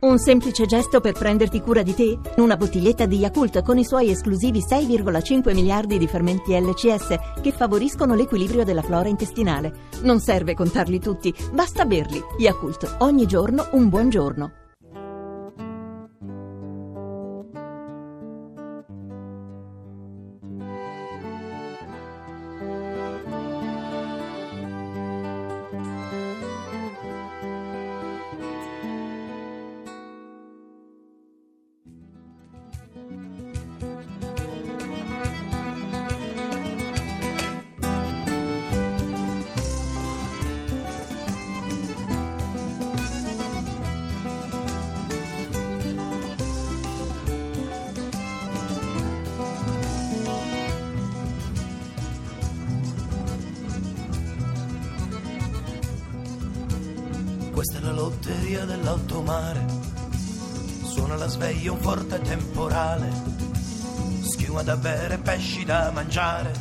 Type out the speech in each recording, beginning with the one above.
Un semplice gesto per prenderti cura di te? Una bottiglietta di Yakult con i suoi esclusivi 6,5 miliardi di fermenti LCS che favoriscono l'equilibrio della flora intestinale. Non serve contarli tutti, basta berli. Yakult, ogni giorno un buon giorno. Questa è la lotteria dell'alto mare. Suona la sveglia un forte temporale. Schiuma da bere, pesci da mangiare.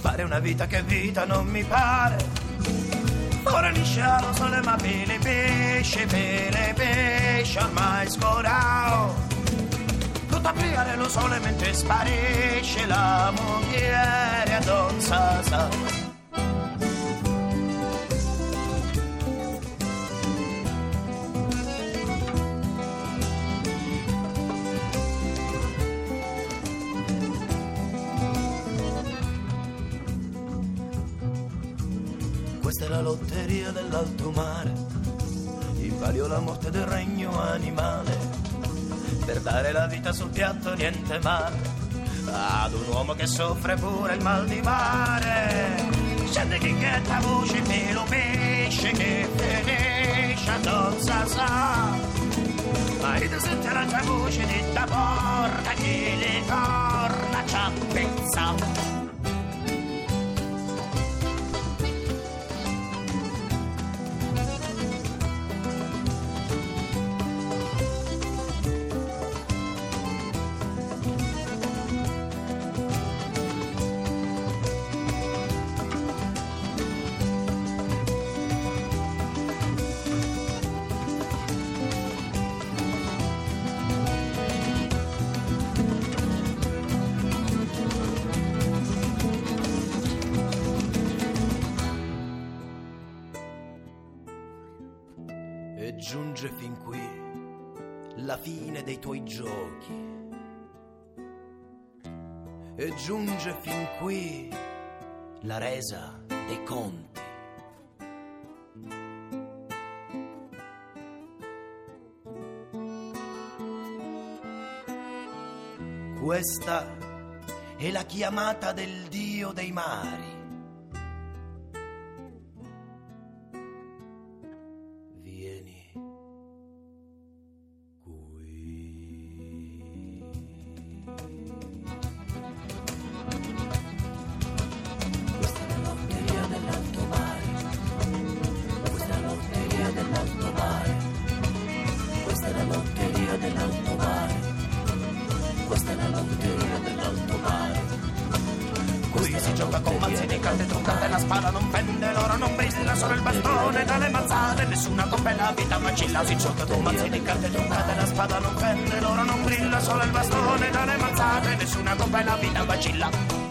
Fare una vita che vita non mi pare. Ora lisciamo sole ma pele pesce, pele pesce ormai scorao. Tutto a pigliare lo sole mentre sparisce la moglie a Don Questa è la lotteria dell'alto mare. In palio la morte del regno animale. Per dare la vita sul piatto niente male. Ad un uomo che soffre pure il mal di mare. Scende chi ghetta voce, pelo pesce che finisce non sa sa. Ma io sente la voce di porta che le torna a E giunge fin qui la fine dei tuoi giochi. E giunge fin qui la resa dei conti. Questa è la chiamata del dio dei mari. Nessuna coppella vita macilla, si gioca con mazzi di carte truccate, la spada non pende, l'oro non brilla, solo il bastone dalle mazzate, nessuna coppella vita vacilla.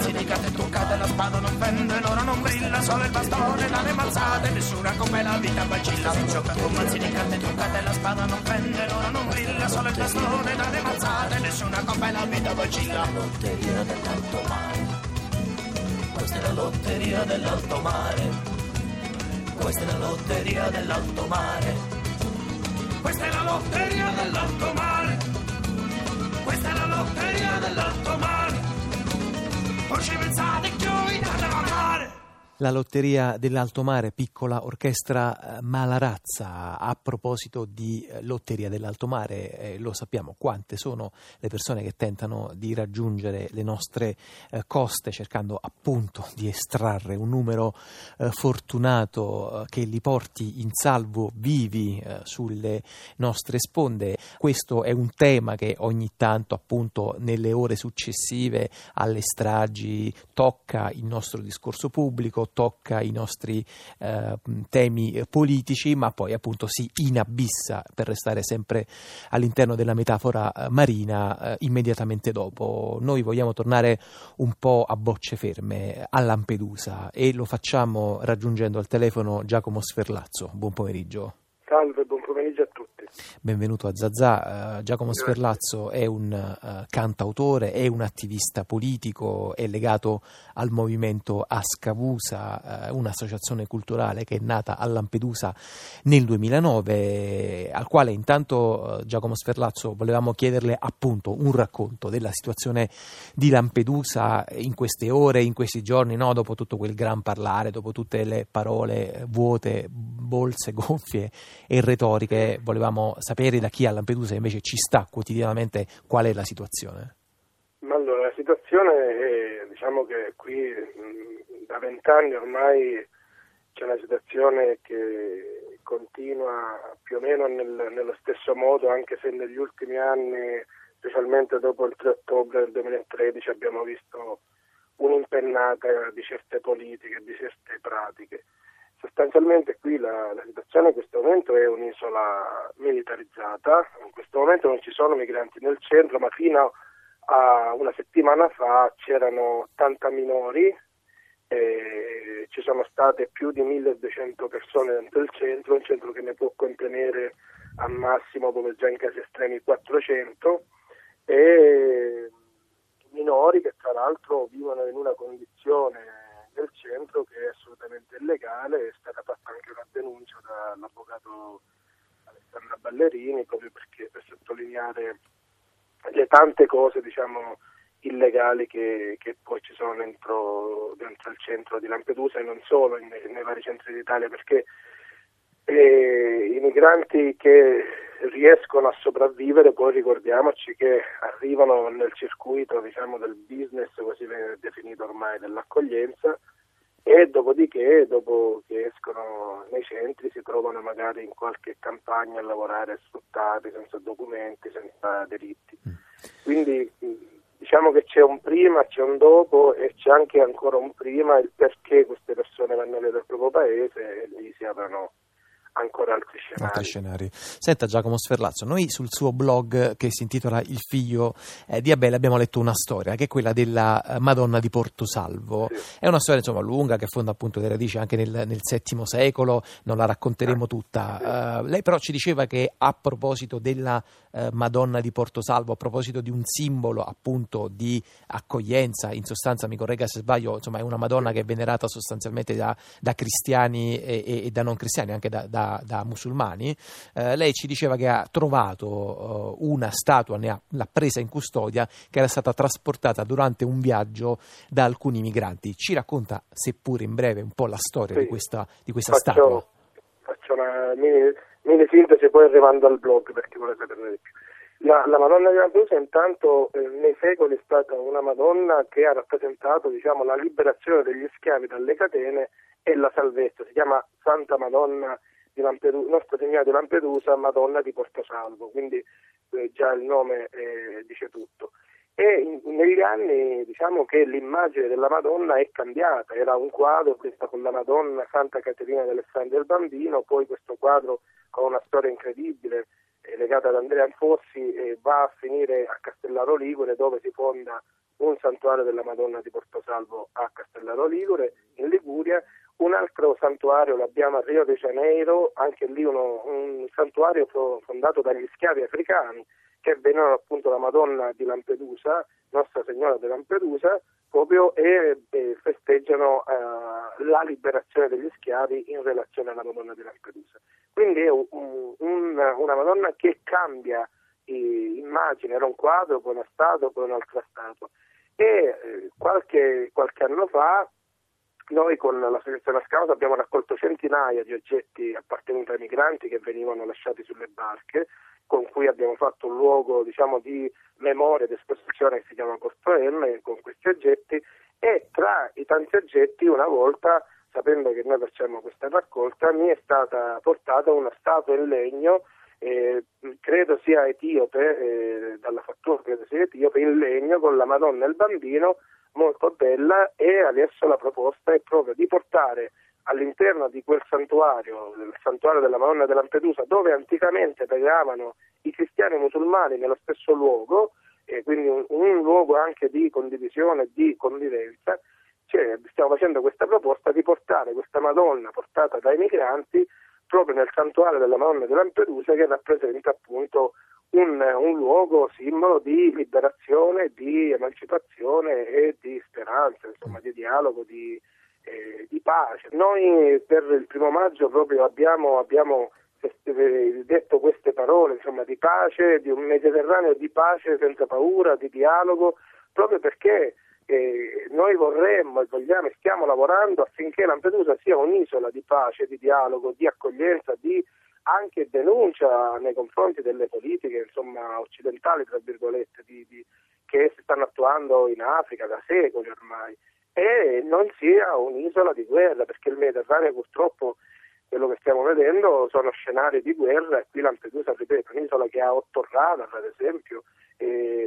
Si gioca con mazzi di carte truccate, la spada non pende, l'oro non brilla, solo il bastone dalle mazzate, nessuna come la vita vacilla. Si gioca con mazzi di carte truccate, la spada non pende, l'oro non brilla, solo il bastone dalle mazzate, nessuna come la vita vacilla. Lotteria dell'alto mare. Questa è la lotteria dell'alto mare. Questa è la lotteria dell'alto mare. Questa è la lotteria dell'alto mare. Questa è la lotteria dell'alto mare. La lotteria dell'Alto Mare, piccola orchestra eh, Malarazza. A proposito di eh, lotteria dell'Alto Mare, eh, lo sappiamo quante sono le persone che tentano di raggiungere le nostre eh, coste cercando appunto di estrarre un numero eh, fortunato eh, che li porti in salvo vivi sulle nostre sponde. Questo è un tema che ogni tanto appunto nelle ore successive alle stragi tocca il nostro discorso pubblico tocca i nostri eh, temi politici, ma poi appunto si inabissa, per restare sempre all'interno della metafora eh, marina, eh, immediatamente dopo. Noi vogliamo tornare un po' a bocce ferme, a Lampedusa, e lo facciamo raggiungendo al telefono Giacomo Sferlazzo. Buon pomeriggio. Salve, buon pomeriggio a tutti. Benvenuto a Zazà. Uh, Giacomo Grazie. Sferlazzo è un uh, cantautore, è un attivista politico, è legato al movimento Ascavusa, uh, un'associazione culturale che è nata a Lampedusa nel 2009, al quale intanto Giacomo Sferlazzo volevamo chiederle appunto un racconto della situazione di Lampedusa in queste ore, in questi giorni, no? dopo tutto quel gran parlare, dopo tutte le parole vuote, bolse, gonfie e retoriche, volevamo sapere da chi a Lampedusa invece ci sta quotidianamente qual è la situazione. Ma allora, la situazione è, diciamo che qui da vent'anni ormai c'è una situazione che continua più o meno nel, nello stesso modo, anche se negli ultimi anni, specialmente dopo il 3 ottobre del 2013, abbiamo visto un'impennata di certe politiche, di certe pratiche. Sostanzialmente qui la, la, situazione in questo momento è un'isola militarizzata, in questo momento non ci sono migranti nel centro, ma fino a una settimana fa c'erano 80 minori, e ci sono state più di 1200 persone dentro il centro, un centro che ne può contenere al massimo, come già in casi estremi, 400 e minori che tra l'altro vivono in una condizione del centro assolutamente illegale, è stata fatta anche una denuncia dall'avvocato Alessandra Ballerini proprio perché per sottolineare le tante cose diciamo illegali che, che poi ci sono dentro, dentro, il centro di Lampedusa e non solo in, nei vari centri d'Italia perché eh, i migranti che riescono a sopravvivere, poi ricordiamoci che arrivano nel circuito diciamo, del business, così viene definito ormai, dell'accoglienza, e dopodiché, dopo che escono nei centri, si trovano magari in qualche campagna a lavorare sfruttati, senza documenti, senza diritti. Mm. Quindi diciamo che c'è un prima, c'è un dopo e c'è anche ancora un prima il perché queste persone vanno via dal proprio paese e lì si aprono ancora altri scenari. altri scenari. Senta Giacomo Sferlazzo, noi sul suo blog che si intitola Il figlio eh, di Abele abbiamo letto una storia che è quella della eh, Madonna di Portosalvo. Sì. È una storia insomma lunga che affonda appunto le radici anche nel, nel VII secolo, non la racconteremo tutta. Sì. Uh, lei però ci diceva che a proposito della uh, Madonna di Portosalvo, a proposito di un simbolo appunto di accoglienza, in sostanza mi corregga se sbaglio, insomma è una Madonna che è venerata sostanzialmente da, da cristiani e, e, e, da non cristiani, anche da, da da, musulmani, eh, lei ci diceva che ha trovato eh, una statua, ne ha, l'ha presa in custodia, che era stata trasportata durante un viaggio da alcuni migranti. Ci racconta, seppure in breve, un po' la storia sì. di questa, di questa faccio, statua? Faccio una mini, mini, sintesi, poi arrivando al blog per chi vuole saperne di più. La, la, Madonna di Lampedusa intanto eh, nei secoli è stata una Madonna che ha rappresentato diciamo, la liberazione degli schiavi dalle catene e la salvezza, si chiama Santa Madonna di Lampedusa, Nostra Signora di Lampedusa, Madonna di Portosalvo, quindi eh, già il nome eh, dice tutto. E in, negli anni diciamo che l'immagine della Madonna è cambiata, era un quadro prima con la Madonna Santa Caterina d'Alessandria del Bambino, poi questo quadro con una storia incredibile eh, legata ad Andrea Anfossi eh, va a finire a Castellaro Ligure dove si fonda un santuario della Madonna di Portosalvo a Castellaro Ligure in Liguria un altro santuario l'abbiamo a Rio de Janeiro, anche lì uno, un santuario fondato dagli schiavi africani che venivano appunto la Madonna di Lampedusa, Nostra Signora di Lampedusa, proprio e, e festeggiano uh, la liberazione degli schiavi in relazione alla Madonna di Lampedusa. Quindi è un, un, una Madonna che cambia immagine, era un quadro, poi una statua, poi un'altra statua. E eh, qualche, qualche anno fa noi con l'associazione Scout abbiamo raccolto centinaia di oggetti appartenuti ai migranti che venivano lasciati sulle barche, con cui abbiamo fatto un luogo diciamo, di memoria, di esposizione che si chiama Porto M con questi oggetti. E tra i tanti oggetti una volta, sapendo che noi facciamo questa raccolta, mi è stata portata una statua in legno eh, credo sia etiope, eh, dalla fattura credo sia etiope, in legno con la Madonna e il bambino molto bella e adesso la proposta è proprio di portare all'interno di quel santuario, il santuario della Madonna di Lampedusa, dove anticamente pregavano i cristiani musulmani nello stesso luogo, e quindi un, un luogo anche di condivisione di convivenza, cioè, stiamo facendo questa proposta di portare questa Madonna portata dai migranti proprio nel santuario della Madonna di Lampedusa che rappresenta appunto un, un, luogo simbolo di liberazione, di emancipazione e di speranza, insomma, di dialogo, di, eh, di pace. Noi per il primo maggio proprio abbiamo, abbiamo detto queste parole insomma, di pace, di un Mediterraneo di pace senza paura, di dialogo, proprio perché eh, noi vorremmo e vogliamo e stiamo lavorando affinché Lampedusa sia un'isola di pace, di dialogo, di accoglienza, di anche denuncia nei confronti delle politiche insomma, occidentali, tra virgolette, di, di, che si stanno attuando in Africa da secoli ormai. E non sia un'isola di guerra, perché il Mediterraneo purtroppo quello che stiamo vedendo sono scenari di guerra e qui Lampedusa, ripeto, è un'isola che ha otto radar ad esempio,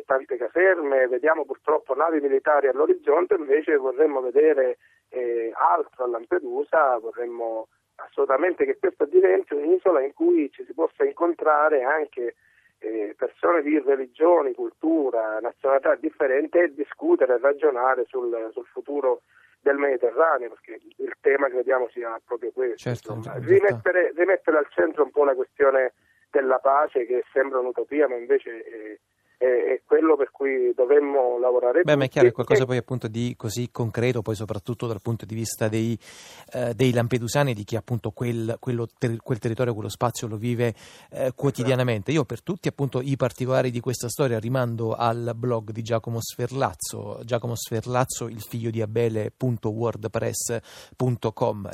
tante caserme, vediamo purtroppo navi militari all'orizzonte, invece vorremmo vedere eh, altro a Lampedusa, vorremmo assolutamente che questa diventi un'isola in cui ci si possa incontrare anche eh, persone di religioni, cultura, nazionalità differenti e discutere e ragionare sul, sul, futuro del Mediterraneo, perché il tema crediamo sia proprio questo. Certo, rimettere, rimettere, al centro un po' la questione della pace che sembra un'utopia, ma invece eh, è, quello per cui dovremmo lavorare. Beh, ma è chiaro, è qualcosa poi appunto di così concreto, poi soprattutto dal punto di vista dei, eh, dei lampedusani, di chi appunto quel, ter- quel, territorio, quello spazio lo vive eh, quotidianamente. Io per tutti appunto i particolari di questa storia rimando al blog di Giacomo Sferlazzo, Giacomo Sferlazzo, il figlio di Abele.wordpress.com.